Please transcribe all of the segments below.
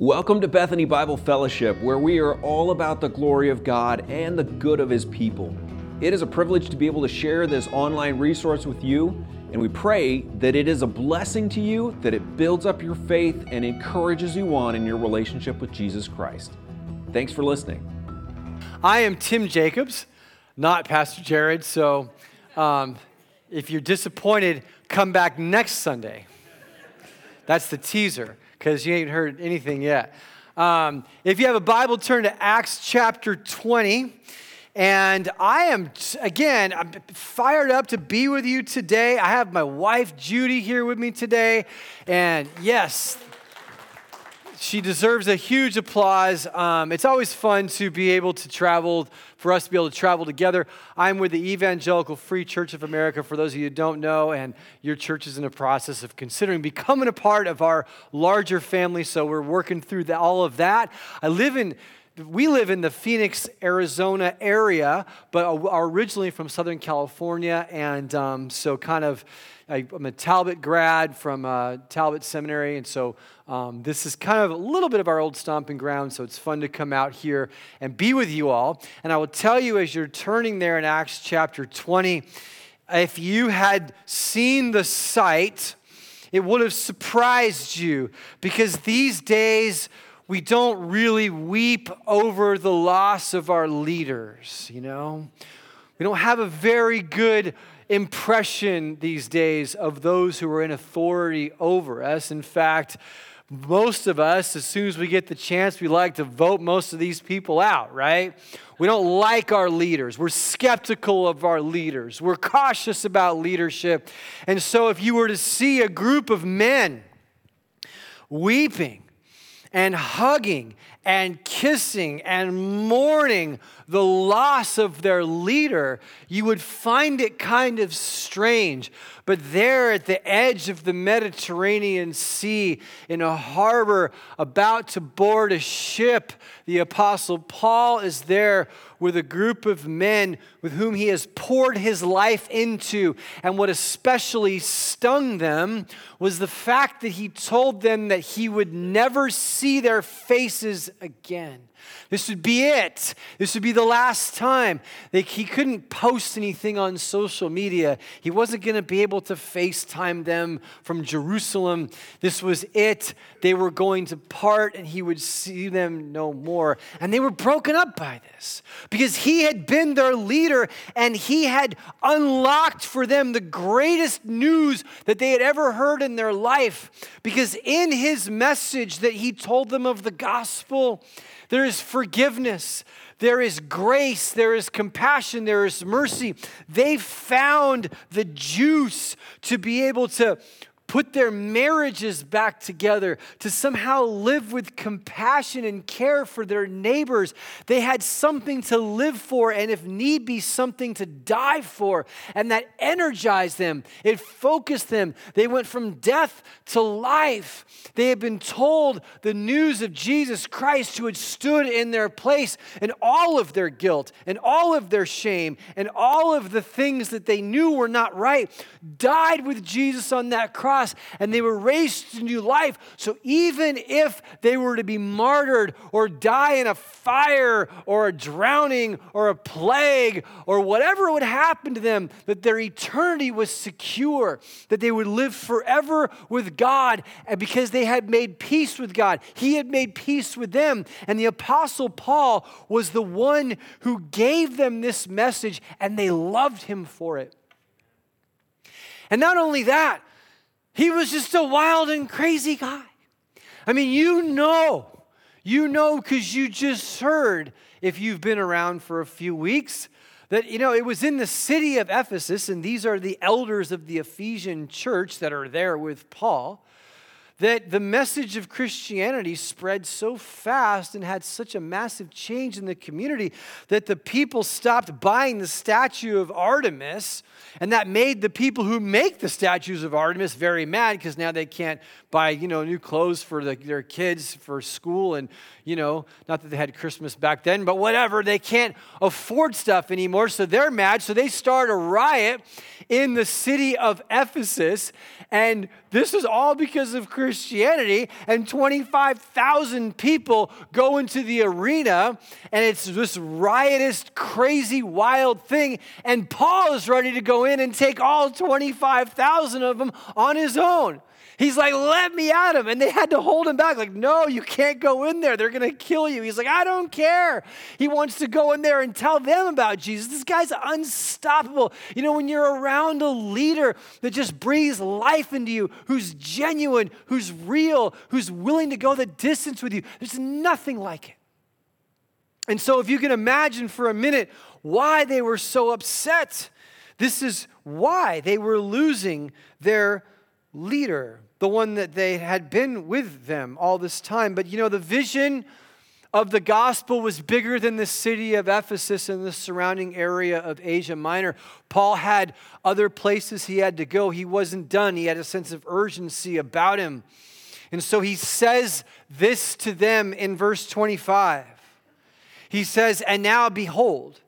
Welcome to Bethany Bible Fellowship, where we are all about the glory of God and the good of His people. It is a privilege to be able to share this online resource with you, and we pray that it is a blessing to you, that it builds up your faith and encourages you on in your relationship with Jesus Christ. Thanks for listening. I am Tim Jacobs, not Pastor Jared, so um, if you're disappointed, come back next Sunday. That's the teaser because you ain't heard anything yet. Um, if you have a Bible, turn to Acts chapter 20. And I am, again, I'm fired up to be with you today. I have my wife, Judy, here with me today. And yes, she deserves a huge applause. Um, it's always fun to be able to travel, for us to be able to travel together. I'm with the Evangelical Free Church of America, for those of you who don't know, and your church is in the process of considering becoming a part of our larger family, so we're working through the, all of that. I live in we live in the Phoenix, Arizona area, but are originally from Southern California, and um, so kind of I'm a Talbot grad from uh, Talbot Seminary, and so um, this is kind of a little bit of our old stomping ground, so it's fun to come out here and be with you all. And I will tell you as you're turning there in Acts chapter 20, if you had seen the sight, it would have surprised you because these days we don't really weep over the loss of our leaders, you know? We don't have a very good impression these days of those who are in authority over us. In fact, most of us, as soon as we get the chance, we like to vote most of these people out, right? We don't like our leaders. We're skeptical of our leaders. We're cautious about leadership. And so, if you were to see a group of men weeping and hugging and kissing and mourning the loss of their leader, you would find it kind of strange. But there at the edge of the Mediterranean Sea, in a harbor about to board a ship, the Apostle Paul is there with a group of men with whom he has poured his life into. And what especially stung them was the fact that he told them that he would never see their faces again. This would be it. This would be the last time. Like he couldn't post anything on social media. He wasn't going to be able to FaceTime them from Jerusalem. This was it. They were going to part and he would see them no more. And they were broken up by this because he had been their leader and he had unlocked for them the greatest news that they had ever heard in their life. Because in his message that he told them of the gospel, there is forgiveness. There is grace. There is compassion. There is mercy. They found the juice to be able to put their marriages back together, to somehow live with compassion and care for their neighbors. They had something to live for, and if need be, something to die for. And that energized them, it focused them. They went from death to life. They had been told the news of Jesus Christ, who had stood in their place, and all of their guilt, and all of their shame, and all of the things that they knew were not right, died with Jesus on that cross cross and they were raised to new life. So even if they were to be martyred or die in a fire or a drowning or a plague or whatever would happen to them, that their eternity was secure, that they would live forever with God and because they had made peace with God. He had made peace with them. And the Apostle Paul was the one who gave them this message and they loved him for it. And not only that, he was just a wild and crazy guy. I mean, you know, you know, because you just heard, if you've been around for a few weeks, that, you know, it was in the city of Ephesus, and these are the elders of the Ephesian church that are there with Paul, that the message of Christianity spread so fast and had such a massive change in the community that the people stopped buying the statue of Artemis and that made the people who make the statues of Artemis very mad because now they can't buy, you know, new clothes for the, their kids for school. And, you know, not that they had Christmas back then, but whatever. They can't afford stuff anymore. So they're mad. So they start a riot in the city of Ephesus. And this is all because of Christianity, and 25,000 people go into the arena, and it's this riotous, crazy, wild thing. And Paul is ready to go in and take all 25,000 of them on his own. He's like, let me at him. And they had to hold him back, like, no, you can't go in there. They're going to kill you. He's like, I don't care. He wants to go in there and tell them about Jesus. This guy's unstoppable. You know, when you're around a leader that just breathes life into you, who's genuine, who's real, who's willing to go the distance with you, there's nothing like it. And so, if you can imagine for a minute why they were so upset, this is why they were losing their leader the one that they had been with them all this time. But you know, the vision of the gospel was bigger than the city of Ephesus and the surrounding area of Asia Minor. Paul had other places he had to go. He wasn't done, he had a sense of urgency about him. And so he says this to them in verse 25. He says, And now behold,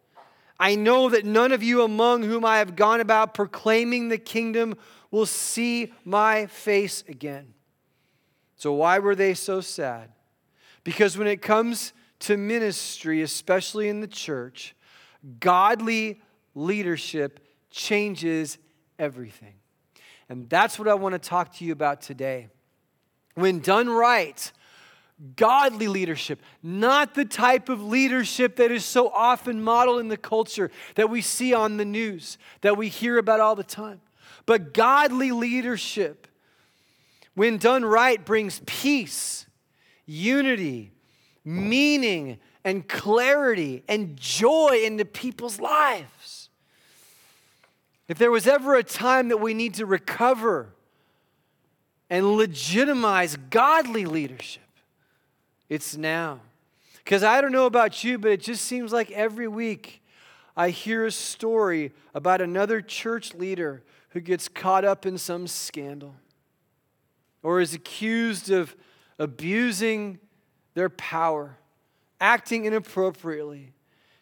I know that none of you among whom I have gone about proclaiming the kingdom will see my face again. So, why were they so sad? Because when it comes to ministry, especially in the church, godly leadership changes everything. And that's what I want to talk to you about today. When done right, godly leadership, not the type of leadership that is so often modeled in the culture that we see on the news, that we hear about all the time. But godly leadership, when done right, brings peace, unity, meaning, and clarity and joy into people's lives. If there was ever a time that we need to recover and legitimize godly leadership, it's now. Because I don't know about you, but it just seems like every week I hear a story about another church leader who gets caught up in some scandal or is accused of abusing their power, acting inappropriately,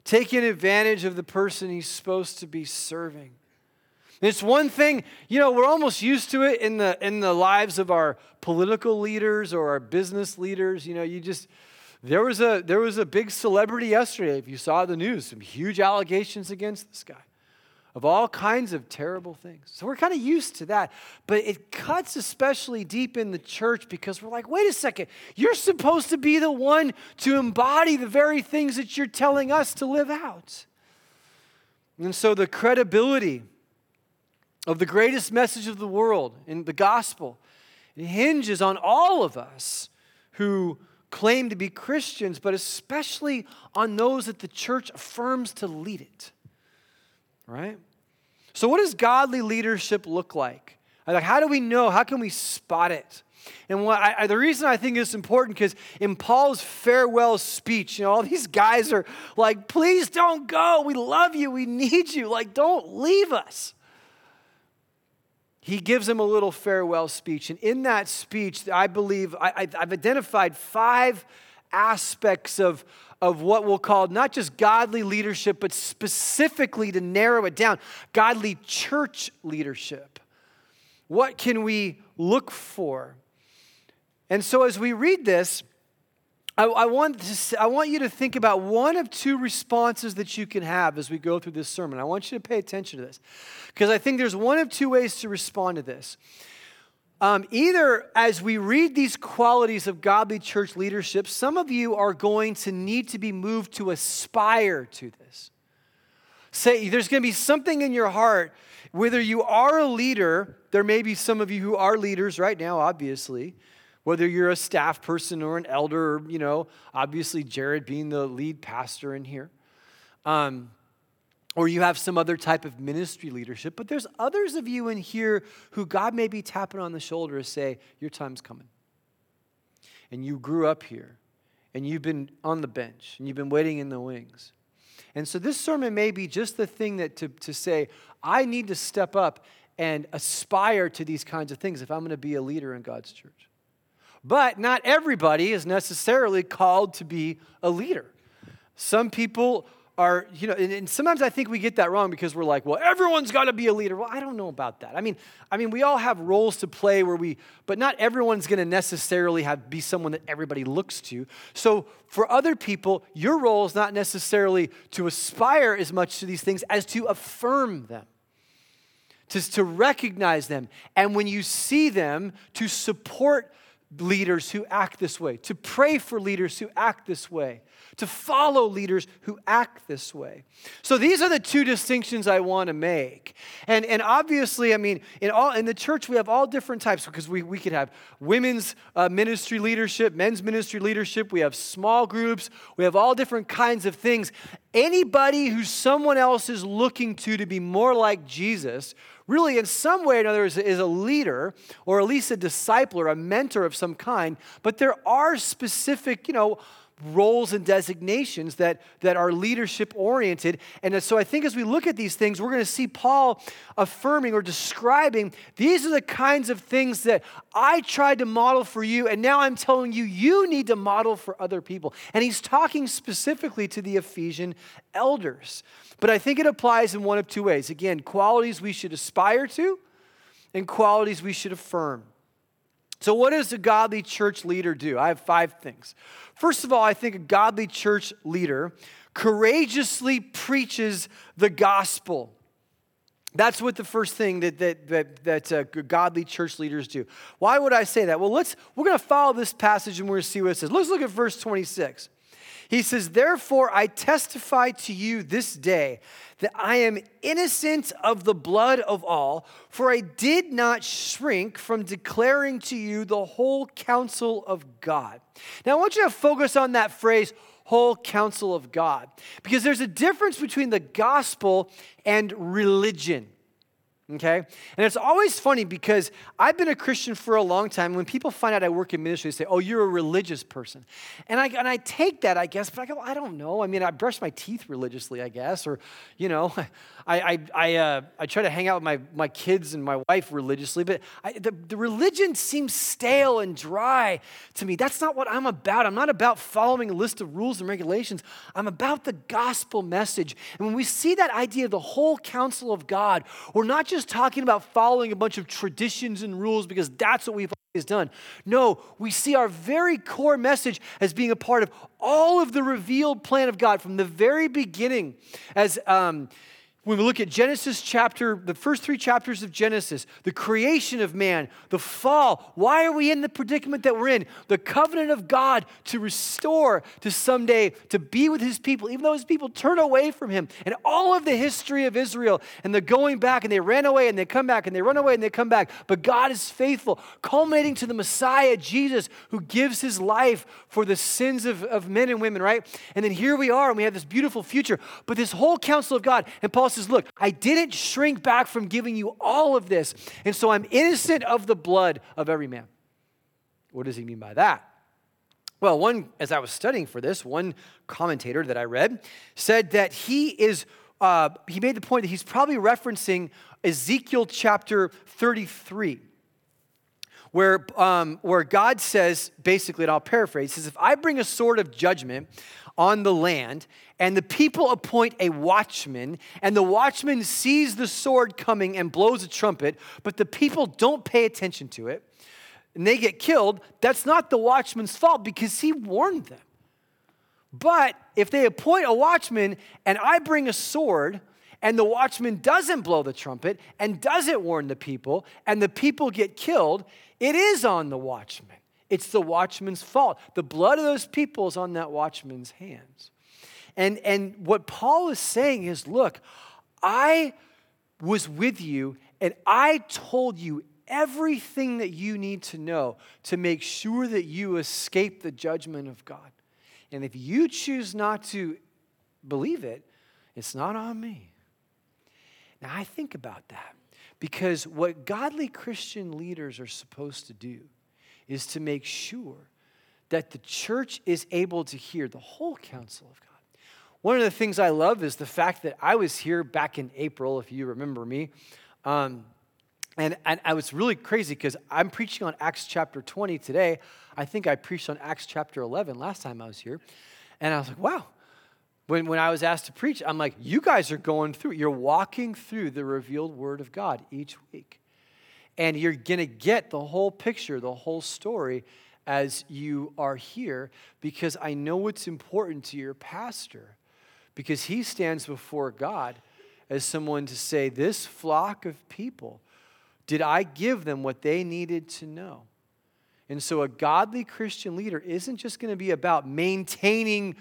taking advantage of the person he's supposed to be serving. It's one thing, you know, we're almost used to it in the in the lives of our political leaders or our business leaders. You know, you just there was a there was a big celebrity yesterday. If you saw the news, some huge allegations against this guy of all kinds of terrible things. So we're kind of used to that. But it cuts especially deep in the church because we're like, wait a second, you're supposed to be the one to embody the very things that you're telling us to live out. And so the credibility of the greatest message of the world in the gospel it hinges on all of us who claim to be Christians, but especially on those that the church affirms to lead it right? So, what does godly leadership look like? Like, how do we know? How can we spot it? And what I, the reason I think it's important because in Paul's farewell speech, you know, all these guys are like, "Please don't go. We love you. We need you. Like, don't leave us." He gives them a little farewell speech, and in that speech, I believe I, I've identified five aspects of of what we'll call not just godly leadership, but specifically to narrow it down, godly church leadership. What can we look for? And so as we read this, I, I, want to, I want you to think about one of two responses that you can have as we go through this sermon. I want you to pay attention to this because I think there's one of two ways to respond to this. Um, either as we read these qualities of godly church leadership, some of you are going to need to be moved to aspire to this. Say, there's going to be something in your heart, whether you are a leader, there may be some of you who are leaders right now, obviously, whether you're a staff person or an elder, or, you know, obviously Jared being the lead pastor in here. Um, or you have some other type of ministry leadership, but there's others of you in here who God may be tapping on the shoulder to say, Your time's coming. And you grew up here, and you've been on the bench, and you've been waiting in the wings. And so this sermon may be just the thing that to, to say, I need to step up and aspire to these kinds of things if I'm going to be a leader in God's church. But not everybody is necessarily called to be a leader. Some people are, you know, and, and sometimes I think we get that wrong because we're like, well, everyone's got to be a leader. Well, I don't know about that. I mean, I mean, we all have roles to play where we, but not everyone's going to necessarily have be someone that everybody looks to. So for other people, your role is not necessarily to aspire as much to these things as to affirm them. To, to recognize them. And when you see them, to support leaders who act this way, to pray for leaders who act this way, to follow leaders who act this way. So these are the two distinctions I want to make. And, and obviously, I mean, in, all, in the church, we have all different types because we, we could have women's uh, ministry leadership, men's ministry leadership, we have small groups, we have all different kinds of things. Anybody who someone else is looking to to be more like Jesus really, in some way or another, is, is a leader or at least a disciple or a mentor of some kind, but there are specific, you know, roles and designations that, that are leadership oriented. And so I think as we look at these things, we're going to see Paul affirming or describing these are the kinds of things that I tried to model for you, and now I'm telling you, you need to model for other people. And he's talking specifically to the Ephesian elders. But I think it applies in one of two ways. Again, qualities we should aspire to, and qualities we should affirm. So, what does a godly church leader do? I have five things. First of all, I think a godly church leader courageously preaches the gospel. That's what the first thing that, that, that, that uh, godly church leaders do. Why would I say that? Well, let's, we're going to follow this passage and we're going to see what it says. Let's look at verse 26. He says, Therefore, I testify to you this day that I am innocent of the blood of all, for I did not shrink from declaring to you the whole counsel of God. Now, I want you to focus on that phrase, whole counsel of God, because there's a difference between the gospel and religion. Okay? And it's always funny because I've been a Christian for a long time. When people find out I work in ministry, they say, Oh, you're a religious person. And I, and I take that, I guess, but I go, I don't know. I mean, I brush my teeth religiously, I guess. Or, you know, I, I, I, uh, I try to hang out with my, my kids and my wife religiously, but I, the, the religion seems stale and dry to me. That's not what I'm about. I'm not about following a list of rules and regulations. I'm about the gospel message. And when we see that idea of the whole counsel of God, we're not just just talking about following a bunch of traditions and rules because that's what we've always done. No, we see our very core message as being a part of all of the revealed plan of God from the very beginning. As um, when we look at Genesis chapter, the first three chapters of Genesis, the creation of man, the fall, why are we in the predicament that we're in? The covenant of God to restore, to someday to be with his people, even though his people turn away from him. And all of the history of Israel, and they're going back, and they ran away, and they come back, and they run away, and they come back. But God is faithful, culminating to the Messiah, Jesus, who gives his life for the sins of, of men and women, right? And then here we are, and we have this beautiful future. But this whole counsel of God, and Paul says, Look, I didn't shrink back from giving you all of this, and so I'm innocent of the blood of every man. What does he mean by that? Well, one, as I was studying for this, one commentator that I read said that he is, uh, he made the point that he's probably referencing Ezekiel chapter 33 where, um, where God says, basically, and I'll paraphrase, says, If I bring a sword of judgment on the land, and the people appoint a watchman, and the watchman sees the sword coming and blows a trumpet, but the people don't pay attention to it, and they get killed, that's not the watchman's fault because he warned them. But if they appoint a watchman and I bring a sword, and the watchman doesn't blow the trumpet and doesn't warn the people, and the people get killed, it is on the watchman. It's the watchman's fault. The blood of those people is on that watchman's hands. And, and what Paul is saying is look, I was with you and I told you everything that you need to know to make sure that you escape the judgment of God. And if you choose not to believe it, it's not on me. Now, I think about that because what godly Christian leaders are supposed to do is to make sure that the church is able to hear the whole counsel of God. One of the things I love is the fact that I was here back in April, if you remember me. Um, and, and I was really crazy because I'm preaching on Acts chapter 20 today. I think I preached on Acts chapter 11 last time I was here. And I was like, wow, When, when I was asked to preach, I'm like, you guys are going through, you're walking through the revealed word of God each week. And you're going to get the whole picture, the whole story as you are here because I know it's important to your pastor because he stands before God as someone to say, This flock of people, did I give them what they needed to know? And so, a godly Christian leader isn't just going to be about maintaining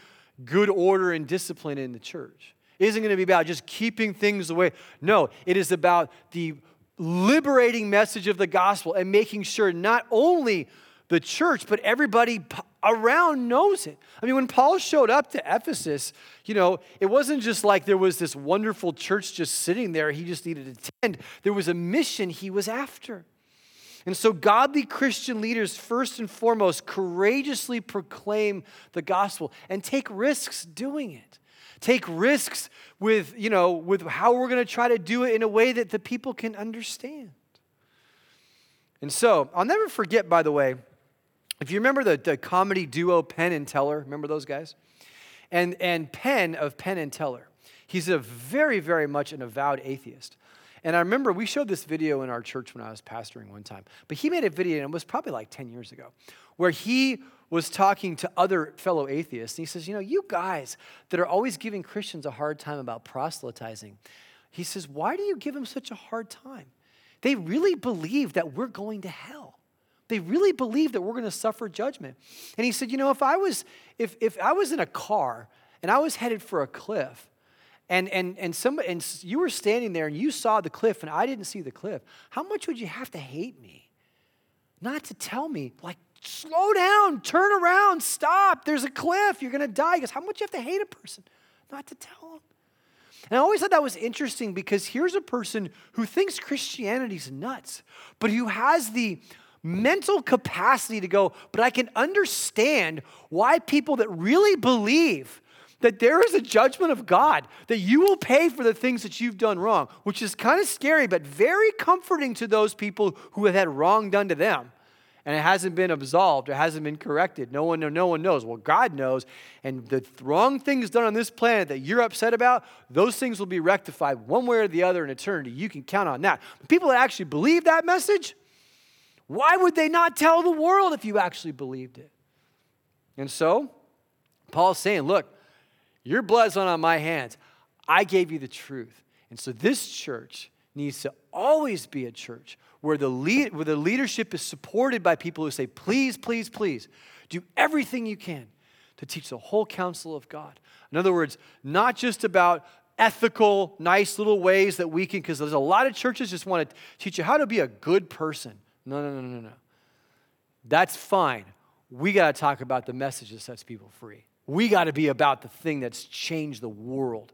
good order and discipline in the church. It isn't going to be about just keeping things the way. No, it is about the liberating message of the gospel and making sure not only the church, but everybody around knows it. I mean, when Paul showed up to Ephesus, you know, it wasn't just like there was this wonderful church just sitting there, he just needed to attend. There was a mission he was after. And so, godly Christian leaders, first and foremost, courageously proclaim the gospel and take risks doing it. Take risks with, you know, with how we're going to try to do it in a way that the people can understand. And so, I'll never forget, by the way, if you remember the, the comedy duo Penn and Teller, remember those guys? And, and Penn of Penn and Teller, he's a very, very much an avowed atheist. And I remember we showed this video in our church when I was pastoring one time. But he made a video, and it was probably like 10 years ago, where he was talking to other fellow atheists. And he says, You know, you guys that are always giving Christians a hard time about proselytizing, he says, Why do you give them such a hard time? They really believe that we're going to hell. They really believe that we're going to suffer judgment. And he said, you know, if I was if if I was in a car and I was headed for a cliff, and and and some and you were standing there and you saw the cliff and I didn't see the cliff, how much would you have to hate me? Not to tell me, like, slow down, turn around, stop. There's a cliff. You're going to die. Goes, how much you have to hate a person? Not to tell them? And I always thought that was interesting because here's a person who thinks Christianity's nuts, but who has the mental capacity to go, but I can understand why people that really believe that there is a judgment of God, that you will pay for the things that you've done wrong, which is kind of scary, but very comforting to those people who have had wrong done to them. And it hasn't been absolved, it hasn't been corrected. No one, no one knows. Well, God knows. And the wrong things done on this planet that you're upset about, those things will be rectified one way or the other in eternity. You can count on that. People that actually believe that message, why would they not tell the world if you actually believed it? And so, Paul's saying, look, your blood's not on my hands. I gave you the truth. And so, this church needs to always be a church where the, lead, where the leadership is supported by people who say, please, please, please, do everything you can to teach the whole counsel of God. In other words, not just about ethical, nice little ways that we can, because there's a lot of churches just want to teach you how to be a good person. No, no, no, no, no. That's fine. We got to talk about the message that sets people free. We got to be about the thing that's changed the world.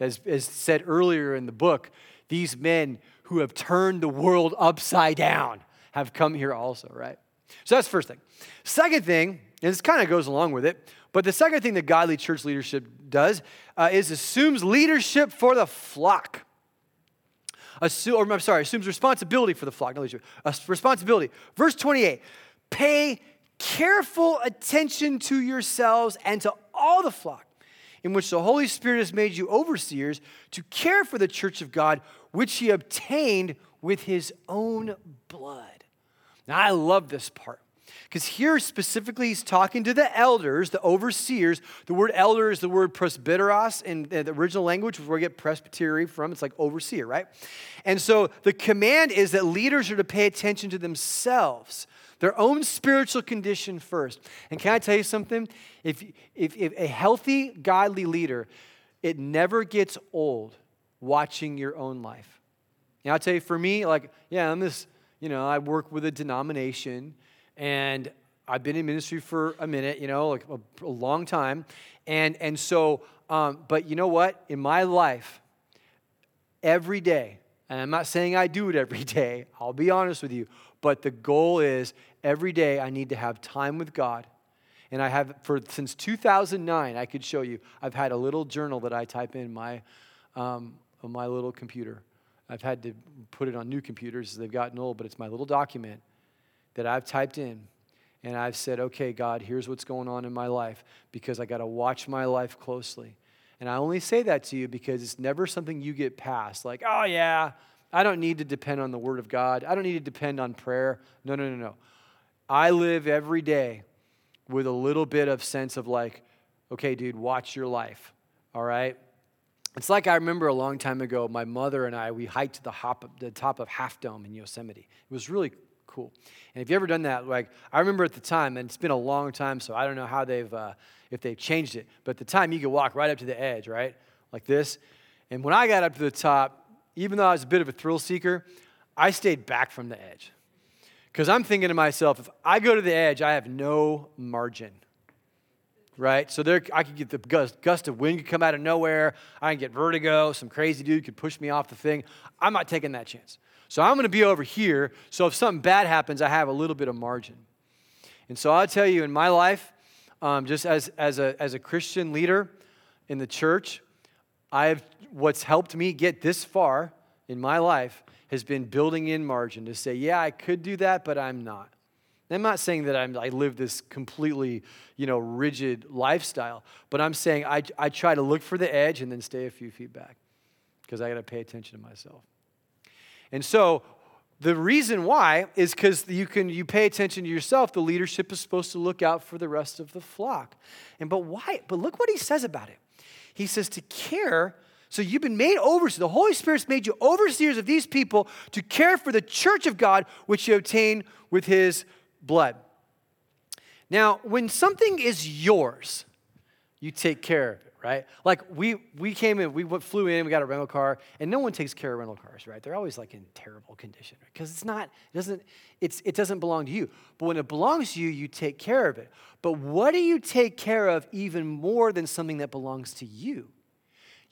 As, as said earlier in the book, these men who have turned the world upside down have come here also, right? So that's the first thing. Second thing, and this kind of goes along with it, but the second thing that godly church leadership does uh, is assumes leadership for the flock or I'm sorry, assumes responsibility for the flock. No, leadership, responsibility. Verse 28 Pay careful attention to yourselves and to all the flock in which the Holy Spirit has made you overseers to care for the church of God, which he obtained with his own blood. Now, I love this part. Because here specifically, he's talking to the elders, the overseers. The word elder is the word presbyteros in the original language, where we get presbytery from. It's like overseer, right? And so the command is that leaders are to pay attention to themselves, their own spiritual condition first. And can I tell you something? If, if, if a healthy, godly leader, it never gets old watching your own life. And I'll tell you, for me, like, yeah, I'm this, you know, I work with a denomination and I've been in ministry for a minute, you know, like a, a long time. And, and so, um, but you know what? In my life, every day, and I'm not saying I do it every day, I'll be honest with you, but the goal is every day I need to have time with God. And I have, for since 2009, I could show you, I've had a little journal that I type in my, um, my little computer. I've had to put it on new computers as they've gotten old, but it's my little document that I've typed in and I've said, okay, God, here's what's going on in my life because I got to watch my life closely. And I only say that to you because it's never something you get past. Like, oh, yeah, I don't need to depend on the Word of God. I don't need to depend on prayer. No, no, no, no. I live every day with a little bit of sense of like, okay, dude, watch your life. All right? It's like I remember a long time ago, my mother and I, we hiked the, hop, the top of Half Dome in Yosemite. It was really cool. And if you ever done that, like I remember at the time, and it's been a long time, so I don't know how they've, uh, if they've changed it, but at the time you could walk right up to the edge, right? Like this. And when I got up to the top, even though I was a bit of a thrill seeker, I stayed back from the edge. Because I'm thinking to myself, if I go to the edge, I have no margin right? So there, I could get the gust, gust of wind could come out of nowhere. I can get vertigo. Some crazy dude could push me off the thing. I'm not taking that chance. So I'm going to be over here. So if something bad happens, I have a little bit of margin. And so I'll tell you, in my life, um, just as, as, a, as a Christian leader in the church, I've what's helped me get this far in my life has been building in margin to say, yeah, I could do that, but I'm not. I'm not saying that I'm, i live this completely, you know, rigid lifestyle, but I'm saying I, I try to look for the edge and then stay a few feet back because I got to pay attention to myself. And so the reason why is because you can you pay attention to yourself. The leadership is supposed to look out for the rest of the flock. And but why? But look what he says about it. He says to care. So you've been made overseers. The Holy Spirit's made you overseers of these people to care for the church of God, which you obtain with his blood. Now, when something is yours, you take care of it, right? Like we we came in, we flew in, we got a rental car, and no one takes care of rental cars, right? They're always like in terrible condition because it's not it doesn't it's it doesn't belong to you. But when it belongs to you, you take care of it. But what do you take care of even more than something that belongs to you?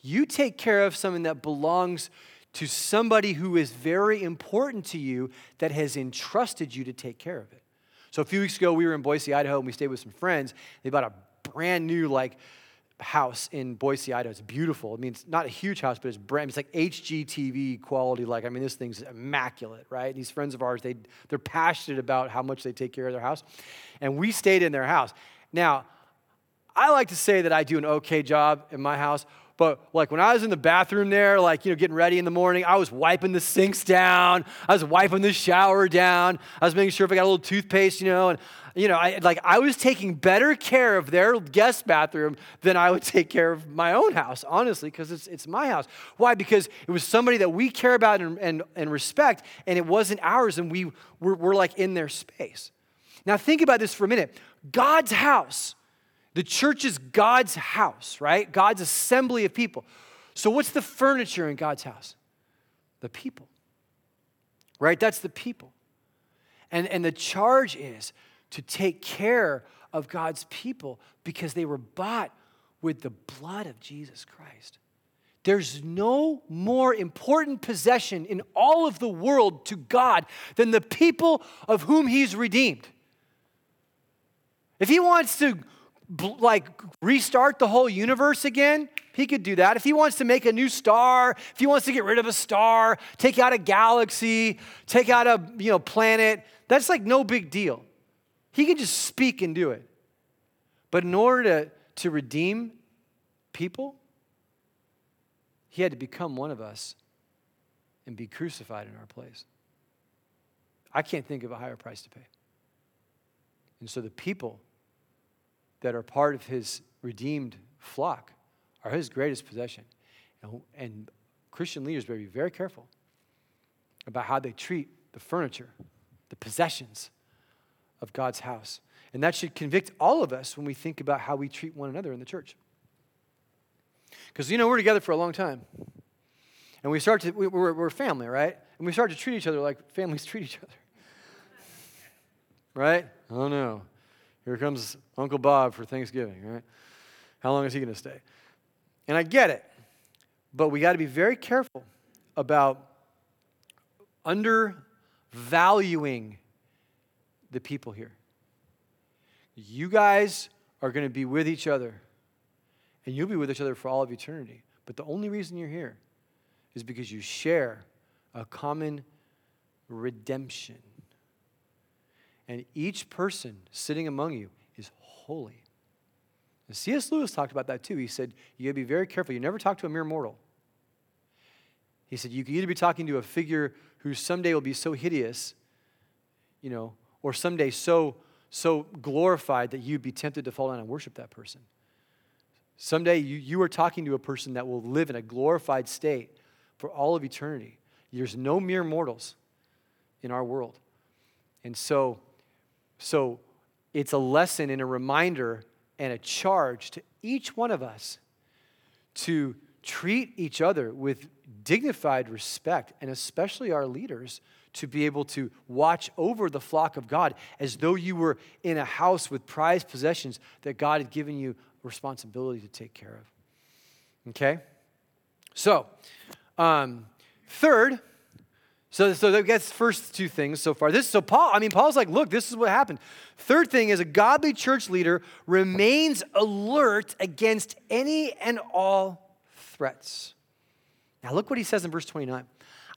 You take care of something that belongs to somebody who is very important to you that has entrusted you to take care of it. So a few weeks ago, we were in Boise, Idaho, and we stayed with some friends. They bought a brand new, like, house in Boise, Idaho. It's beautiful. I mean, it's not a huge house, but it's brand. It's like HGTV quality. Like, I mean, this thing's immaculate, right? These friends of ours, they they're passionate about how much they take care of their house, and we stayed in their house. Now, I like to say that I do an okay job in my house, but like when I was in the bathroom there, like, you know, getting ready in the morning, I was wiping the sinks down. I was wiping the shower down. I was making sure if I got a little toothpaste, you know, and, you know, I, like I was taking better care of their guest bathroom than I would take care of my own house, honestly, because it's, it's my house. Why? Because it was somebody that we care about and, and, and respect, and it wasn't ours, and we were, were like in their space. Now, think about this for a minute God's house the church is God's house, right? God's assembly of people. So, what's the furniture in God's house? The people, right? That's the people. And, and the charge is to take care of God's people because they were bought with the blood of Jesus Christ. There's no more important possession in all of the world to God than the people of whom He's redeemed. If He wants to like restart the whole universe again, he could do that. If he wants to make a new star, if he wants to get rid of a star, take out a galaxy, take out a you know planet, that's like no big deal. He can just speak and do it. But in order to, to redeem people, he had to become one of us and be crucified in our place. I can't think of a higher price to pay. And so the people that are part of his redeemed flock are his greatest possession. And Christian leaders better be very careful about how they treat the furniture, the possessions of God's house. And that should convict all of us when we think about how we treat one another in the church. Because, you know, we're together for a long time. And we start to, we, we're, we're family, right? And we start to treat each other like families treat each other. right? Oh, no. Here comes Uncle Bob for Thanksgiving, right? How long is he going to stay? And I get it, but we got to be very careful about undervaluing the people here. You guys are going to be with each other, and you'll be with each other for all of eternity. But the only reason you're here is because you share a common redemption. And each person sitting among you is holy. And C.S. Lewis talked about that too. He said, You gotta be very careful. You never talk to a mere mortal. He said, You could either be talking to a figure who someday will be so hideous, you know, or someday so, so glorified that you'd be tempted to fall down and worship that person. Someday you, you are talking to a person that will live in a glorified state for all of eternity. There's no mere mortals in our world. And so, so it's a lesson and a reminder and a charge to each one of us to treat each other with dignified respect, and especially our leaders, to be able to watch over the flock of God as though you were in a house with prized possessions that God had given you responsibility to take care of. Okay? So, um, third, so, so that gets first two things so far. This, so Paul, I mean, Paul's like, look, this is what happened. Third thing is a godly church leader remains alert against any and all threats. Now look what he says in verse 29.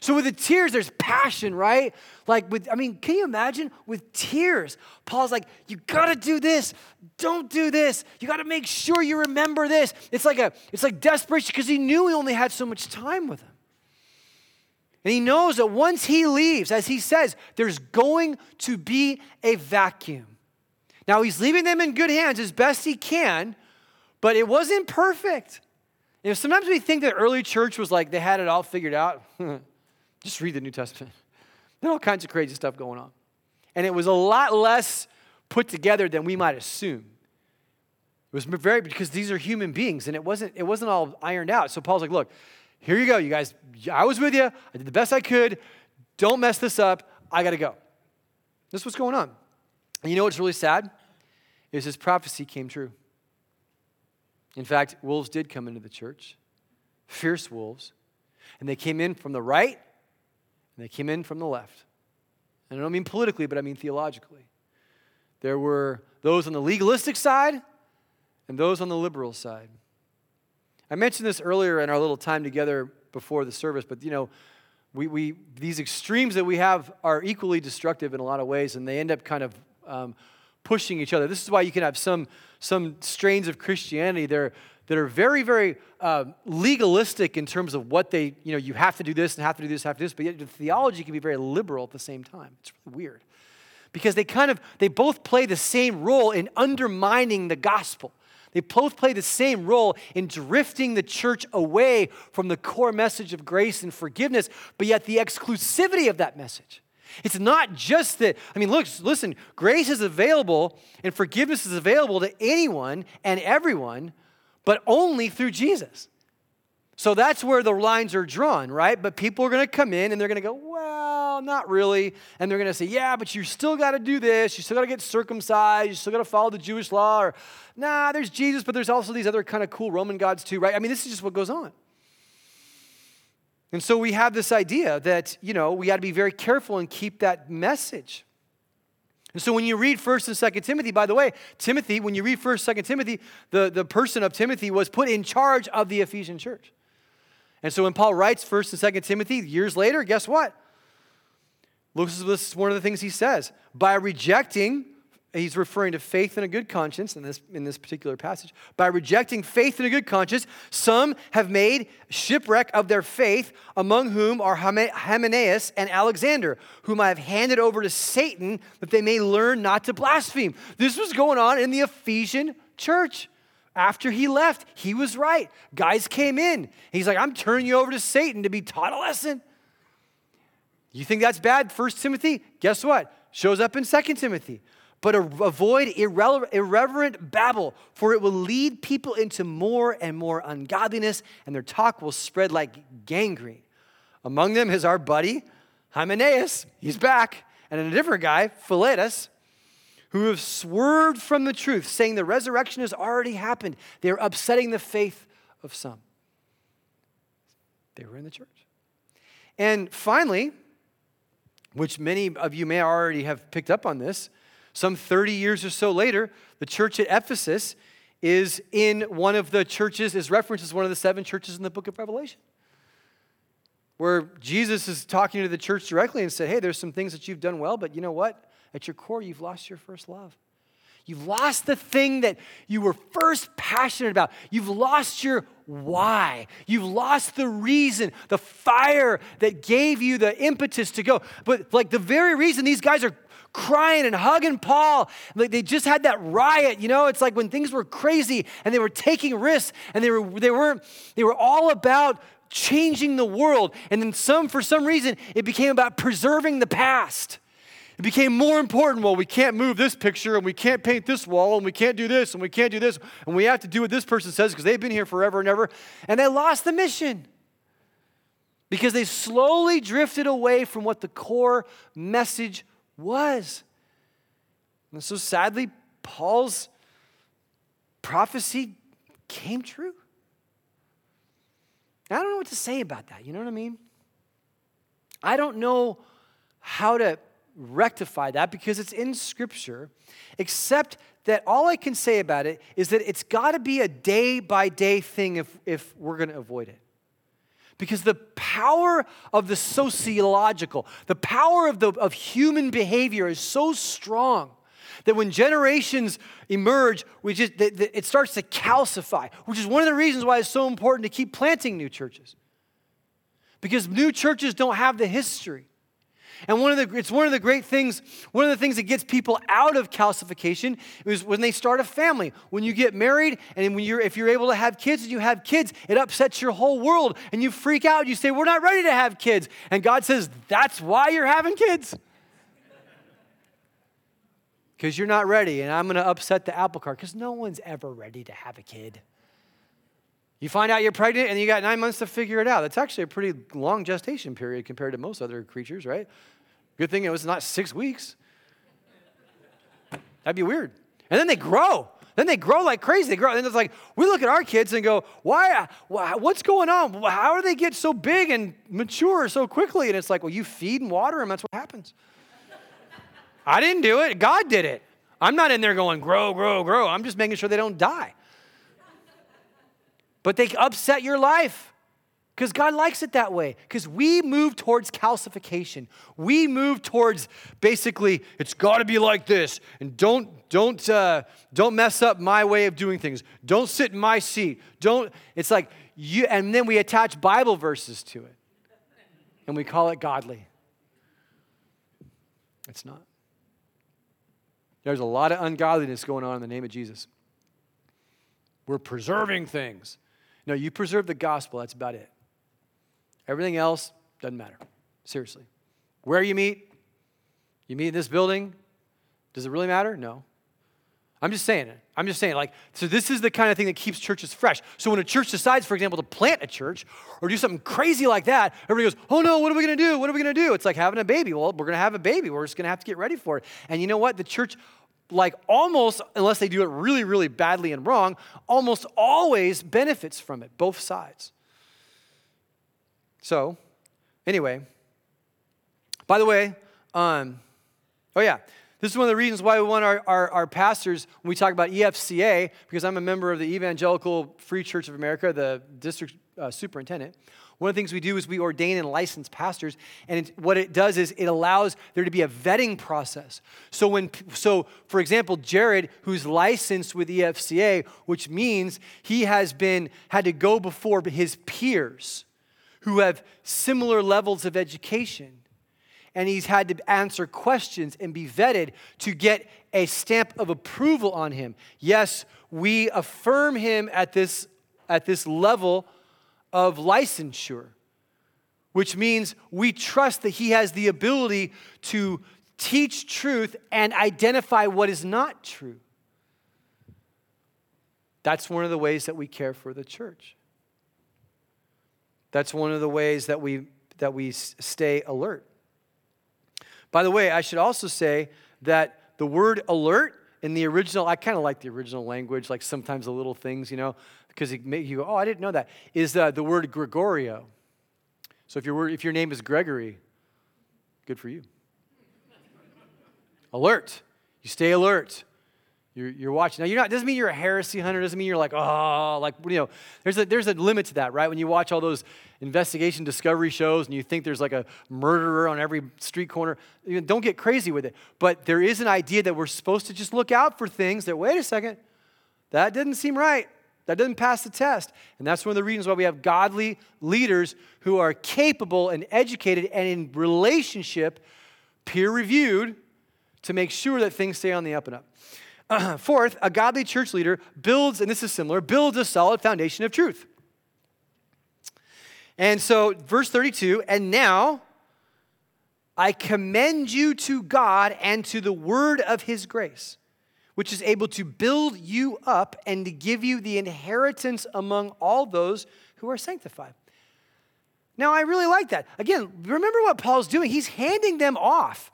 So with the tears, there's passion, right? Like with, I mean, can you imagine with tears? Paul's like, you gotta do this. Don't do this. You gotta make sure you remember this. It's like a, it's like desperation because he knew he only had so much time with him. And he knows that once he leaves, as he says, there's going to be a vacuum. Now he's leaving them in good hands as best he can, but it wasn't perfect. You know, sometimes we think that early church was like they had it all figured out. Just read the New Testament. There's all kinds of crazy stuff going on. And it was a lot less put together than we might assume. It was very because these are human beings and it wasn't it wasn't all ironed out. So Paul's like, look, here you go, you guys. I was with you. I did the best I could. Don't mess this up. I got to go. This is what's going on. And you know what's really sad? Is his prophecy came true. In fact, wolves did come into the church, fierce wolves. And they came in from the right and they came in from the left. And I don't mean politically, but I mean theologically. There were those on the legalistic side and those on the liberal side. I mentioned this earlier in our little time together before the service, but you know, we, we, these extremes that we have are equally destructive in a lot of ways, and they end up kind of um, pushing each other. This is why you can have some, some strains of Christianity that are, that are very, very uh, legalistic in terms of what they, you know, you have to do this and have to do this, have to do this, but yet the theology can be very liberal at the same time. It's really weird. Because they kind of, they both play the same role in undermining the gospel. They both play the same role in drifting the church away from the core message of grace and forgiveness, but yet the exclusivity of that message. It's not just that, I mean, look, listen, grace is available and forgiveness is available to anyone and everyone, but only through Jesus. So that's where the lines are drawn, right? But people are going to come in and they're going to go, well, not really. And they're going to say, yeah, but you still got to do this. You still got to get circumcised. You still got to follow the Jewish law. Or, nah, there's Jesus, but there's also these other kind of cool Roman gods too, right? I mean, this is just what goes on. And so we have this idea that, you know, we got to be very careful and keep that message. And so when you read 1st and 2nd Timothy, by the way, Timothy, when you read 1st, 2nd Timothy, the, the person of Timothy was put in charge of the Ephesian church. And so when Paul writes 1st and 2nd Timothy, years later, guess what? Look, this is one of the things he says. By rejecting he's referring to faith and a good conscience in this, in this particular passage. By rejecting faith and a good conscience, some have made shipwreck of their faith, among whom are Hymenaeus and Alexander, whom I have handed over to Satan that they may learn not to blaspheme. This was going on in the Ephesian church. After he left, he was right. Guys came in. He's like, I'm turning you over to Satan to be taught a lesson. You think that's bad, First Timothy? Guess what? Shows up in Second Timothy but avoid irreverent babble, for it will lead people into more and more ungodliness, and their talk will spread like gangrene. Among them is our buddy, Hymenaeus, he's back, and a different guy, Philetus, who have swerved from the truth, saying the resurrection has already happened. They're upsetting the faith of some. They were in the church. And finally, which many of you may already have picked up on this, some 30 years or so later, the church at Ephesus is in one of the churches, is referenced as one of the seven churches in the book of Revelation. Where Jesus is talking to the church directly and said, Hey, there's some things that you've done well, but you know what? At your core, you've lost your first love. You've lost the thing that you were first passionate about. You've lost your why. You've lost the reason, the fire that gave you the impetus to go. But like the very reason these guys are crying and hugging Paul. Like they just had that riot, you know, it's like when things were crazy and they were taking risks and they were they weren't they were all about changing the world. And then some for some reason it became about preserving the past. It became more important. Well, we can't move this picture, and we can't paint this wall, and we can't do this, and we can't do this, and we have to do what this person says because they've been here forever and ever. And they lost the mission because they slowly drifted away from what the core message was. And so sadly, Paul's prophecy came true. I don't know what to say about that. You know what I mean? I don't know how to rectify that because it's in Scripture, except that all I can say about it is that it's got to be a day by day thing if, if we're going to avoid it. Because the power of the sociological, the power of, the, of human behavior is so strong that when generations emerge, we just, it starts to calcify, which is one of the reasons why it's so important to keep planting new churches. Because new churches don't have the history. And one of the, it's one of the great things, one of the things that gets people out of calcification is when they start a family. When you get married and when you're, if you're able to have kids and you have kids, it upsets your whole world and you freak out. You say, We're not ready to have kids. And God says, That's why you're having kids. Because you're not ready, and I'm going to upset the apple cart because no one's ever ready to have a kid. You find out you're pregnant and you got nine months to figure it out. That's actually a pretty long gestation period compared to most other creatures, right? Good thing it was not six weeks. That'd be weird. And then they grow. Then they grow like crazy. They grow. And it's like, we look at our kids and go, why, what's going on? How do they get so big and mature so quickly? And it's like, well, you feed and water them. That's what happens. I didn't do it. God did it. I'm not in there going, grow, grow, grow. I'm just making sure they don't die. But they upset your life. Because God likes it that way. Because we move towards calcification. We move towards basically, it's got to be like this. And don't, don't, uh, don't mess up my way of doing things. Don't sit in my seat. Don't, it's like you, and then we attach Bible verses to it. And we call it godly. It's not. There's a lot of ungodliness going on in the name of Jesus. We're preserving things. No, you preserve the gospel, that's about it. Everything else doesn't matter. Seriously. Where you meet, you meet in this building, does it really matter? No. I'm just saying it. I'm just saying, like, so this is the kind of thing that keeps churches fresh. So when a church decides, for example, to plant a church or do something crazy like that, everybody goes, oh no, what are we gonna do? What are we gonna do? It's like having a baby. Well, we're gonna have a baby. We're just gonna have to get ready for it. And you know what? The church, like, almost, unless they do it really, really badly and wrong, almost always benefits from it, both sides. So, anyway, by the way, um, oh yeah, this is one of the reasons why we want our, our, our, pastors, when we talk about EFCA, because I'm a member of the Evangelical Free Church of America, the district uh, superintendent. One of the things we do is we ordain and license pastors, and it, what it does is it allows there to be a vetting process. So, when, so for example, Jared, who's licensed with EFCA, which means he has been had to go before his peers who have similar levels of education. And he's had to answer questions and be vetted to get a stamp of approval on him. Yes, we affirm him at this, at this level of licensure, which means we trust that he has the ability to teach truth and identify what is not true. That's one of the ways that we care for the church. That's one of the ways that we, that we stay alert. By the way, I should also say that the word alert in the original, I kind of like the original language, like sometimes the little things, you know, because you go, oh, I didn't know that, is uh, the word Gregorio. So if your, if your name is Gregory, good for you. alert. You stay alert. You're, you're watching. Now, you're not, doesn't mean you're a heresy hunter. Doesn't mean you're like, oh, like, you know, there's a, there's a limit to that, right? When you watch all those investigation discovery shows and you think there's like a murderer on every street corner, you know, don't get crazy with it. But there is an idea that we're supposed to just look out for things that, wait a second, that didn't seem right. That doesn't pass the test. And that's one of the reasons why we have godly leaders who are capable and educated and in relationship, peer reviewed, to make sure that things stay on the up and up. Uh, fourth, a godly church leader builds, and this is similar, builds a solid foundation of truth. And so, verse 32, and now I commend you to God and to the word of his grace, which is able to build you up and to give you the inheritance among all those who are sanctified. Now, I really like that. Again, remember what Paul's doing. He's handing them off.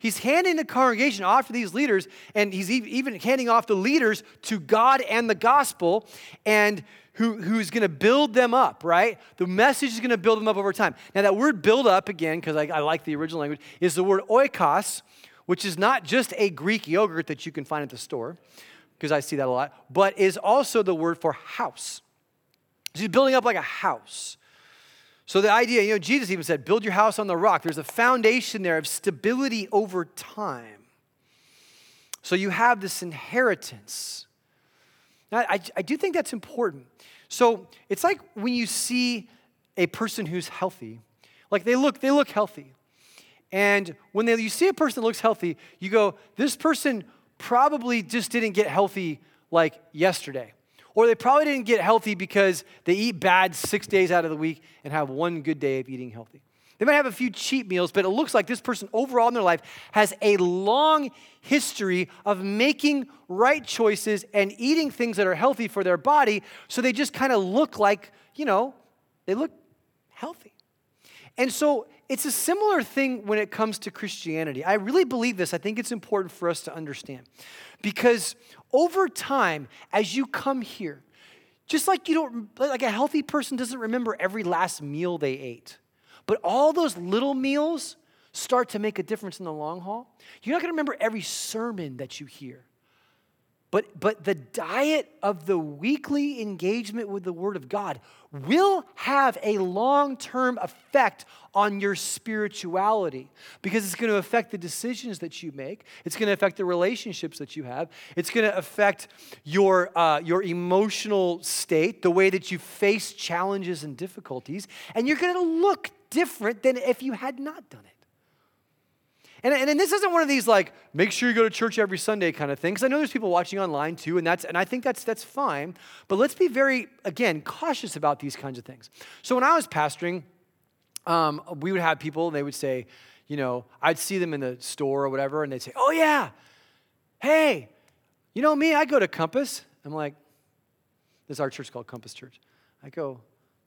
He's handing the congregation off to these leaders, and he's even handing off the leaders to God and the gospel, and who, who's going to build them up, right? The message is going to build them up over time. Now, that word build up, again, because I, I like the original language, is the word oikos, which is not just a Greek yogurt that you can find at the store, because I see that a lot, but is also the word for house. So he's building up like a house. So the idea, you know, Jesus even said, build your house on the rock. There's a foundation there of stability over time. So you have this inheritance. Now, I, I do think that's important. So it's like when you see a person who's healthy, like they look, they look healthy. And when they, you see a person that looks healthy, you go, this person probably just didn't get healthy like yesterday. Or they probably didn't get healthy because they eat bad six days out of the week and have one good day of eating healthy. They might have a few cheat meals, but it looks like this person overall in their life has a long history of making right choices and eating things that are healthy for their body. So they just kind of look like, you know, they look healthy. And so it's a similar thing when it comes to Christianity. I really believe this. I think it's important for us to understand. Because over time, as you come here, just like you don't, like a healthy person doesn't remember every last meal they ate, but all those little meals start to make a difference in the long haul. You're not going to remember every sermon that you hear. But, but the diet of the weekly engagement with the Word of God will have a long term effect on your spirituality because it's going to affect the decisions that you make. It's going to affect the relationships that you have. It's going to affect your, uh, your emotional state, the way that you face challenges and difficulties. And you're going to look different than if you had not done it. And, and, and, this isn't one of these like, make sure you go to church every Sunday kind of thing, because I know there's people watching online too, and, that's, and I think that's, that's fine. But let's be very, again, cautious about these kinds of things. So when I was pastoring, um, we would have people, and they would say, you know, I'd see them in the store or whatever, and they'd say, oh yeah, hey, you know me, I go to Compass. I'm like, this is our church called Compass Church. I go,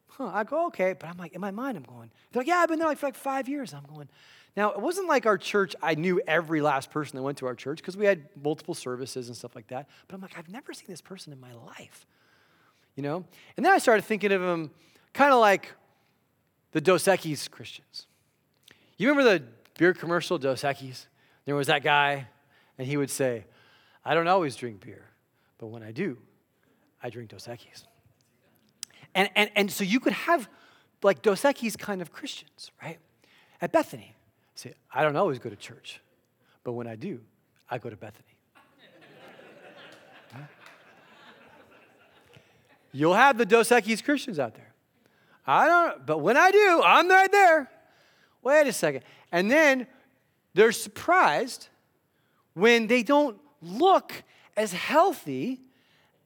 huh, I go, okay. But I'm like, in my mind, I'm going, they're like, yeah, I've been there like for like five years. I'm going, now, it wasn't like our church, I knew every last person that went to our church because we had multiple services and stuff like that. But I'm like, I've never seen this person in my life. You know? And then I started thinking of them kind of like the Dos Equis Christians. You remember the beer commercial, Dos Equis? There was that guy, and he would say, I don't always drink beer, but when I do, I drink Dos Equis. And, and, and so you could have like Dos Equis kind of Christians, right? At Bethany. See, I don't always go to church, but when I do, I go to Bethany. You'll have the Dos Equis Christians out there. I don't, but when I do, I'm right there. Wait a second. And then they're surprised when they don't look as healthy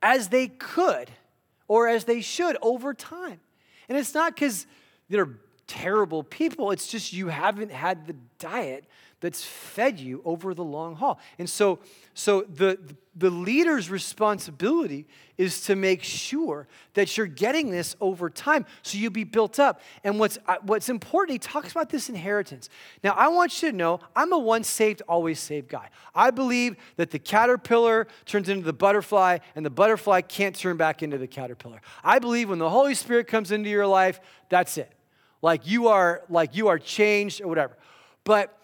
as they could or as they should over time. And it's not because they're terrible people. It's just you haven't had the diet that's fed you over the long haul. And so, so the, the leader's responsibility is to make sure that you're getting this over time so you'll be built up. And what's, uh, what's important, he talks about this inheritance. Now, I want you to know I'm a once saved, always saved guy. I believe that the caterpillar turns into the butterfly and the butterfly can't turn back into the caterpillar. I believe when the Holy Spirit comes into your life, that's it like you are like you are changed or whatever. But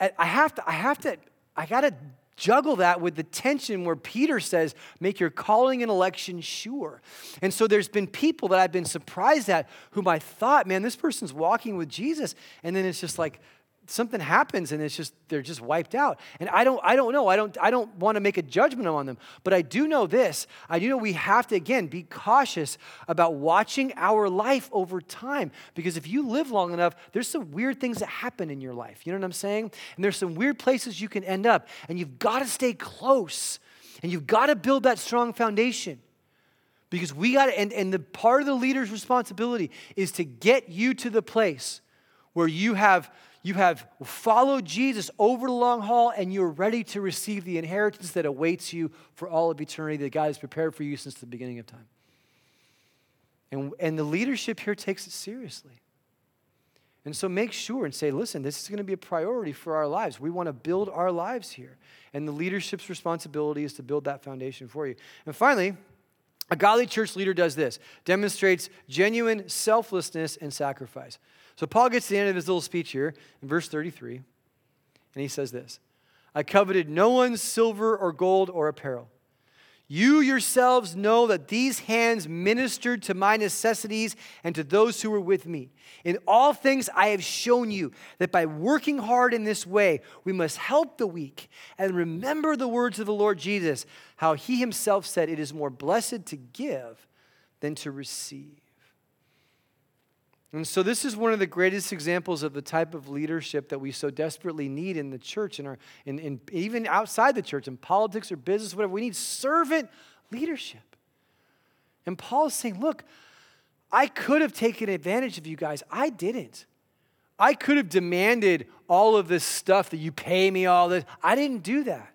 I have to I have to I got to juggle that with the tension where Peter says, make your calling and election sure. And so there's been people that I've been surprised at whom I thought, man, this person's walking with Jesus. And then it's just like, something happens and it's just they're just wiped out. And i don't i don't know. I don't i don't want to make a judgment on them. But i do know this. I do know we have to again be cautious about watching our life over time. Because if you live long enough there's some weird things that happen in your life. You know what i'm saying? And there's some weird places you can end up. And you've got to stay close. And you've got to build that strong foundation. Because we got to and, and the part of the leader's responsibility is to get you to the place where you have you have followed Jesus over the long haul and you're ready to receive the inheritance that awaits you for all of eternity that God has prepared for you since the beginning of time. And, and the leadership here takes it seriously. And so make sure and say, listen, this is going to be a priority for our lives. We want to build our lives here. And the leadership's responsibility is to build that foundation for you. And finally, a godly church leader does this demonstrates genuine selflessness and sacrifice. So Paul gets to the end of his little speech here in verse 33, and he says this I coveted no one's silver or gold or apparel. You yourselves know that these hands ministered to my necessities and to those who were with me. In all things, I have shown you that by working hard in this way, we must help the weak and remember the words of the Lord Jesus, how he himself said, It is more blessed to give than to receive. And so, this is one of the greatest examples of the type of leadership that we so desperately need in the church and in, in, in, even outside the church, in politics or business, whatever. We need servant leadership. And Paul is saying, Look, I could have taken advantage of you guys. I didn't. I could have demanded all of this stuff that you pay me all this. I didn't do that.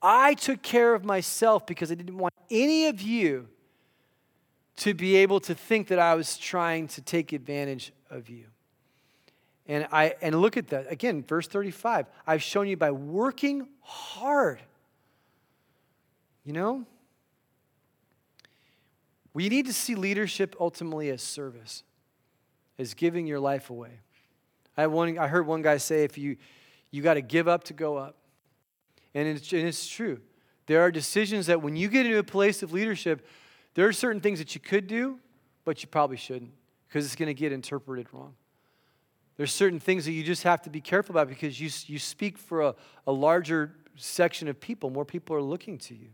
I took care of myself because I didn't want any of you to be able to think that I was trying to take advantage of you. And I and look at that. Again, verse 35. I've shown you by working hard. You know? We need to see leadership ultimately as service, as giving your life away. I, one, I heard one guy say, if you, you got to give up to go up. And it's, and it's true. There are decisions that when you get into a place of leadership, there are certain things that you could do, but you probably shouldn't because it's going to get interpreted wrong. There's certain things that you just have to be careful about because you, you speak for a, a larger section of people. More people are looking to you.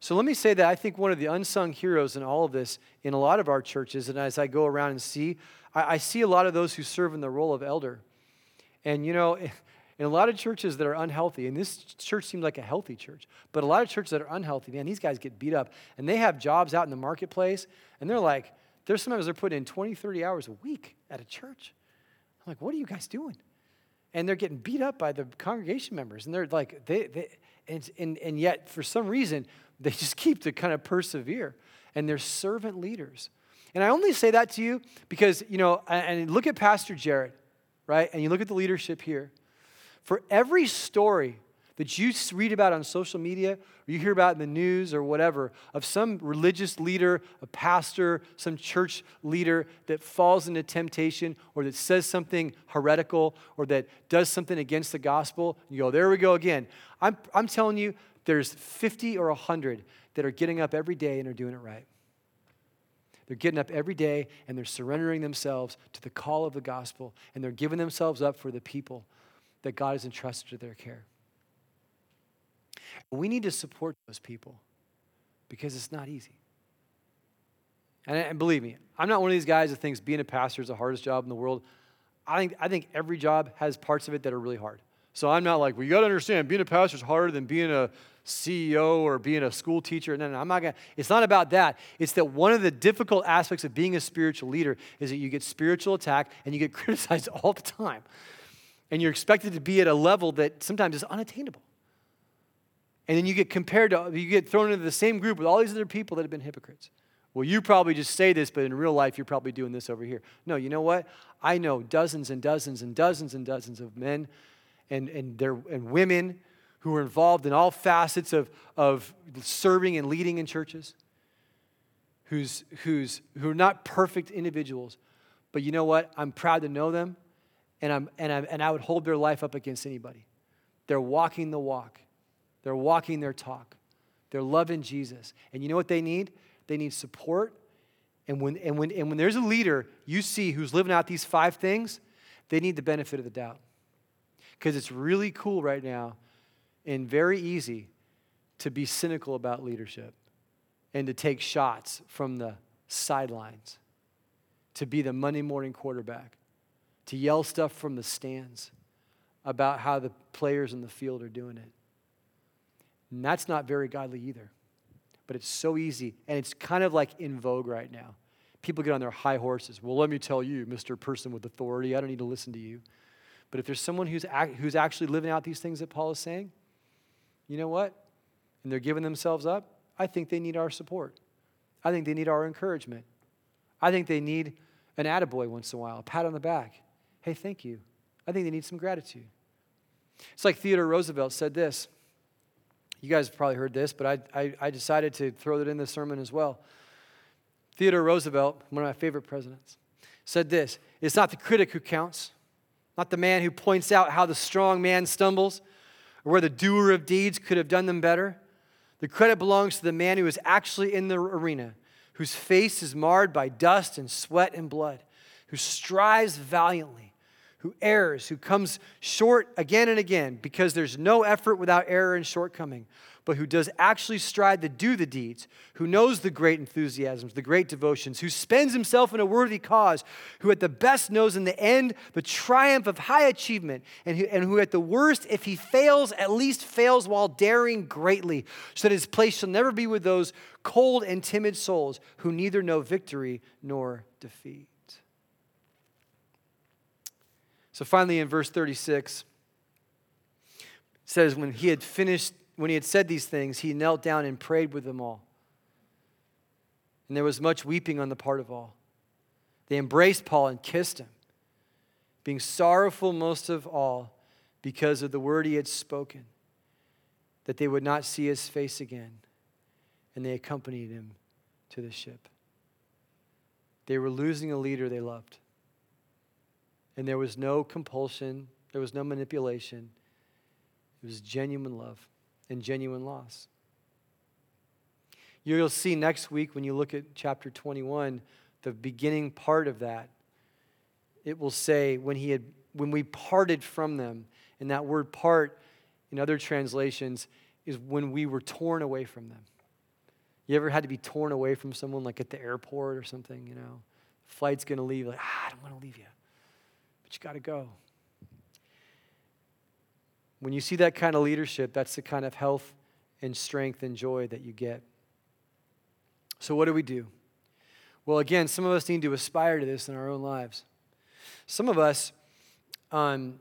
So let me say that I think one of the unsung heroes in all of this, in a lot of our churches, and as I go around and see, I, I see a lot of those who serve in the role of elder. And you know, in a lot of churches that are unhealthy, and this church seemed like a healthy church, but a lot of churches that are unhealthy, man, these guys get beat up. And they have jobs out in the marketplace, and they're like, there's sometimes they're putting in 20, 30 hours a week at a church. I'm like, what are you guys doing? And they're getting beat up by the congregation members. And they're like, they, they and, and, and yet for some reason, they just keep to kind of persevere. And they're servant leaders. And I only say that to you because, you know, and look at Pastor Jared, right? And you look at the leadership here. For every story that you read about on social media or you hear about in the news or whatever of some religious leader, a pastor, some church leader that falls into temptation or that says something heretical or that does something against the gospel, you go, there we go again. I'm, I'm telling you, there's 50 or 100 that are getting up every day and are doing it right. They're getting up every day and they're surrendering themselves to the call of the gospel and they're giving themselves up for the people that God has entrusted to their care. We need to support those people because it's not easy. And, and, believe me, I'm not one of these guys that thinks being a pastor is the hardest job in the world. I think, I think every job has parts of it that are really hard. So I'm not like, well, you got to understand, being a pastor is harder than being a CEO or being a school teacher. No, no, I'm not going to. It's not about that. It's that one of the difficult aspects of being a spiritual leader is that you get spiritual attack and you get criticized all the time and you're expected to be at a level that sometimes is unattainable. And then you get compared to, you get thrown into the same group with all these other people that have been hypocrites. Well, you probably just say this, but in real life, you're probably doing this over here. No, you know what? I know dozens and dozens and dozens and dozens of men and, and, their, and women who are involved in all facets of, of serving and leading in churches, who's, who's, who are not perfect individuals. But you know what? I'm proud to know them and, I'm, and, I'm, and I would hold their life up against anybody They're walking the walk, they're walking their talk, they're loving Jesus. And you know what they need? They need support. And when, and, when, and when there's a leader you see who's living out these five things, they need the benefit of the doubt. Because it's really cool right now and very easy to be cynical about leadership and to take shots from the sidelines, to be the Monday morning quarterback, to yell stuff from the stands about how the players in the field are doing it. And that's not very godly either. But it's so easy, and it's kind of like in vogue right now. People get on their high horses. Well, let me tell you, Mr. Person with authority, I don't need to listen to you. But if there's someone who's, act, who's actually living out these things that Paul is saying, you know what? And they're giving themselves up, I think they need our support. I think they need our encouragement. I think they need an attaboy once in a while, a pat on the back. Hey, thank you. I think they need some gratitude. It's like Theodore Roosevelt said this. You guys have probably heard this, but I, I, I decided to throw it in the sermon as well. Theodore Roosevelt, one of my favorite presidents, said this It's not the critic who counts, not the man who points out how the strong man stumbles or where the doer of deeds could have done them better. The credit belongs to the man who is actually in the arena, whose face is marred by dust and sweat and blood, who strives valiantly, who errs, who comes short again and again because there's no effort without error and shortcoming, but who does actually strive to do the deeds, who knows the great enthusiasms, the great devotions, who spends himself in a worthy cause, who at the best knows in the end the triumph of high achievement, and who, and who at the worst, if he fails, at least fails while daring greatly, so that his place shall never be with those cold and timid souls who neither know victory nor defeat. So finally, in verse 36, says, When he had finished when he had said these things, he knelt down and prayed with them all. And there was much weeping on the part of all. They embraced Paul and kissed him, being sorrowful most of all because of the word he had spoken, that they would not see his face again. And they accompanied him to the ship. They were losing a leader they loved. And there was no compulsion, there was no manipulation. It was genuine love and genuine loss. You'll see next week when you look at chapter 21, the beginning part of that. It will say, when, he had, when we parted from them, and that word part in other translations is when we were torn away from them. You ever had to be torn away from someone, like at the airport or something, you know? Flight's gonna leave, like, ah, I don't wanna leave you. But you gotta go. When you see that kind of leadership, that's the kind of health and strength and joy that you get. So, what do we do? Well, again, some of us need to aspire to this in our own lives. Some of us, um,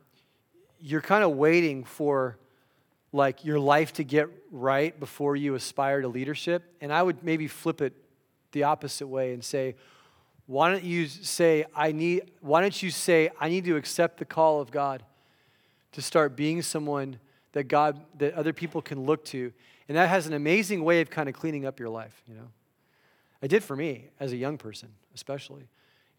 you're kind of waiting for like your life to get right before you aspire to leadership. And I would maybe flip it the opposite way and say, why don't you say, I need, why don't you say, I need to accept the call of God? to start being someone that God, that other people can look to. And that has an amazing way of kind of cleaning up your life, you know. It did for me as a young person, especially.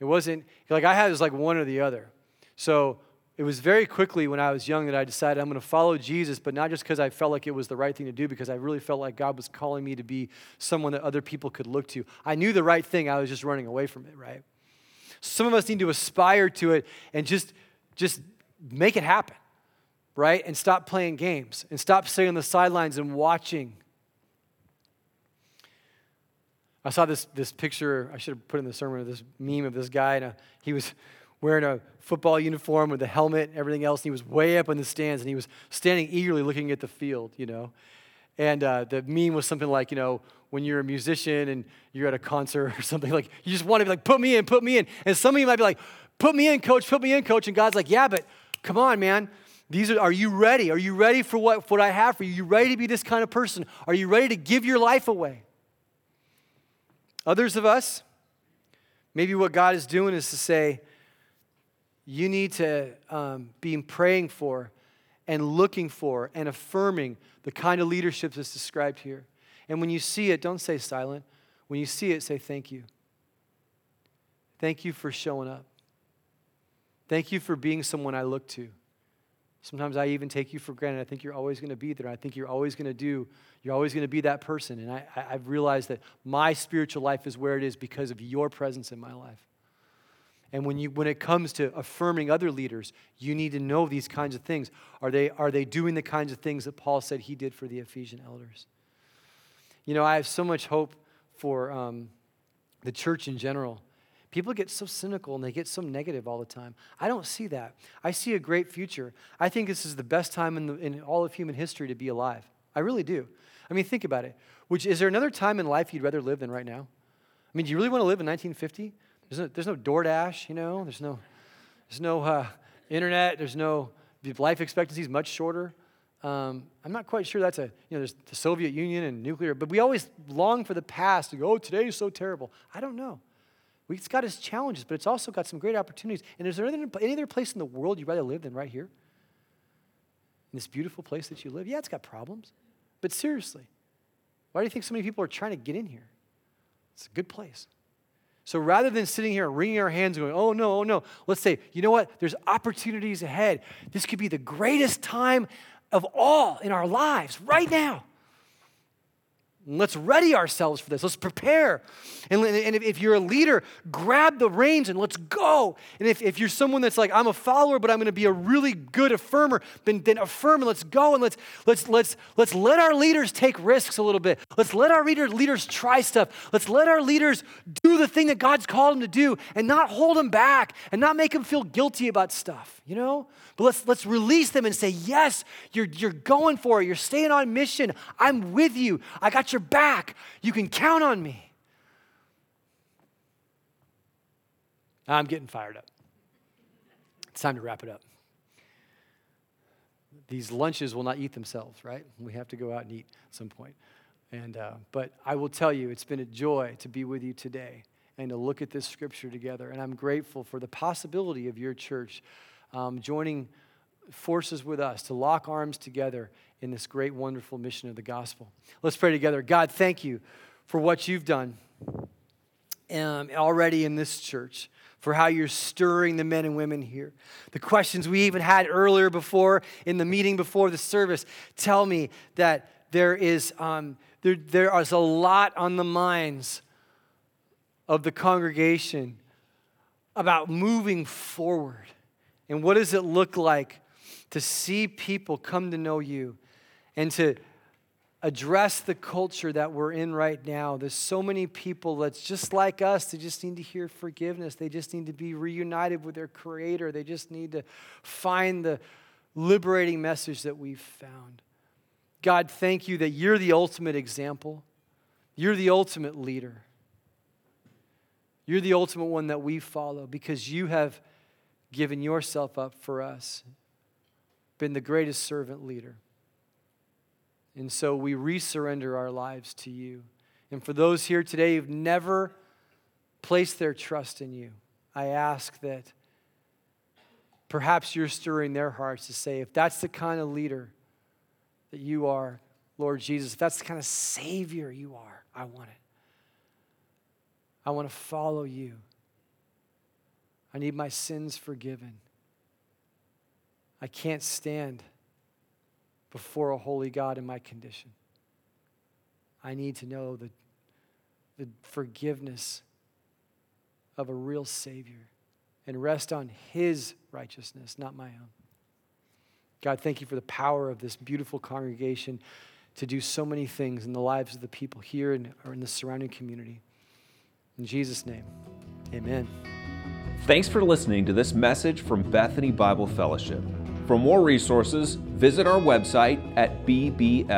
It wasn't like I had it was like one or the other. So it was very quickly when I was young that I decided I'm going to follow Jesus, but not just because I felt like it was the right thing to do, because I really felt like God was calling me to be someone that other people could look to. I knew the right thing, I was just running away from it, right? Some of us need to aspire to it and just, just make it happen right? And stop playing games and stop sitting on the sidelines and watching. I saw this, this picture, I should have put in the sermon, of this meme of this guy, and a, he was wearing a football uniform with a helmet and everything else, and he was way up in the stands, and he was standing eagerly looking at the field, you know. And uh, the meme was something like, you know, when you're a musician and you're at a concert or something, like, you just want to be like, put me in, put me in. And some of you might be like, put me in, coach, put me in, coach. And God's like, yeah, but come on, man. These are, are you ready? Are you ready for what, what I have for you? Are you ready to be this kind of person? Are you ready to give your life away? Others of us, maybe what God is doing is to say, you need to um, be praying for and looking for and affirming the kind of leadership that's described here. And when you see it, don't say silent. When you see it, say thank you. Thank you for showing up. Thank you for being someone I look to. Sometimes I even take you for granted. I think you're always going to be there. I think you're always going to do, you're always going to be that person. And I, I, have realized that my spiritual life is where it is because of your presence in my life. And when, you, when it comes to affirming other leaders, you need to know these kinds of things. Are they, are they doing the kinds of things that Paul said he did for the Ephesian elders? You know, I have so much hope for um, the church in general. People get so cynical and they get so negative all the time. I don't see that. I see a great future. I think this is the best time in, the, in all of human history to be alive. I really do. I mean, think about it. Which, is there another time in life you'd rather live than right now? I mean, do you really want to live in 1950? There's no, there's no DoorDash, you know? There's no, there's no uh, internet. There's no, life expectancy is much shorter. Um, I'm not quite sure that's a, you know, there's the Soviet Union and nuclear, but we always long for the past to go, oh, today is so terrible. I don't know. It's got its challenges, but it's also got some great opportunities. And is there any, any other place in the world you'd rather live than right here? In this beautiful place that you live? Yeah, it's got problems. But seriously, why do you think so many people are trying to get in here? It's a good place. So rather than sitting here wringing our hands and going, oh no, oh no, let's say, you know what? There's opportunities ahead. This could be the greatest time of all in our lives right now. Let's ready ourselves for this. Let's prepare. And, and if you're a leader, grab the reins and let's go. And if, if you're someone that's like, I'm a follower, but I'm going to be a really good affirmer, then, then affirm and let's go and let's, let's, let's, let's let our leaders take risks a little bit. Let's let our leader, leaders try stuff. Let's let our leaders do the thing that God's called them to do and not hold them back and not make them feel guilty about stuff, you know? But let's, let's release them and say, Yes, you're, you're going for it. You're staying on mission. I'm with you. I got your back. You can count on me. I'm getting fired up. It's time to wrap it up. These lunches will not eat themselves, right? We have to go out and eat at some point. And, uh, but I will tell you, it's been a joy to be with you today and to look at this scripture together. And I'm grateful for the possibility of your church um, joining forces with us to lock arms together in this great, wonderful mission of the gospel. Let's pray together. God, thank you for what you've done um, already in this church, for how you're stirring the men and women here. The questions we even had earlier before in the meeting before the service tell me that there is, um, there, there is a lot on the minds of the congregation about moving forward and what does it look like to see people come to know you and to address the culture that we're in right now? There's so many people that's just like us. They just need to hear forgiveness. They just need to be reunited with their Creator. They just need to find the liberating message that we've found. God, thank you that you're the ultimate example. You're the ultimate leader. You're the ultimate one that we follow because you have given yourself up for us, been the greatest servant leader. And so we resurrender our lives to you. And for those here today who've never placed their trust in you, I ask that perhaps you're stirring their hearts to say, if that's the kind of leader that you are, Lord Jesus, if that's the kind of Savior you are, I want it. I want to follow you. I need my sins forgiven. I can't stand before a holy God in my condition. I need to know the, the forgiveness of a real Savior and rest on His righteousness, not my own. God, thank you for the power of this beautiful congregation to do so many things in the lives of the people here and, or in the surrounding community. In Jesus' name, amen. Thanks for listening to this message from Bethany Bible Fellowship. For more resources, visit our website at bbfoc.org.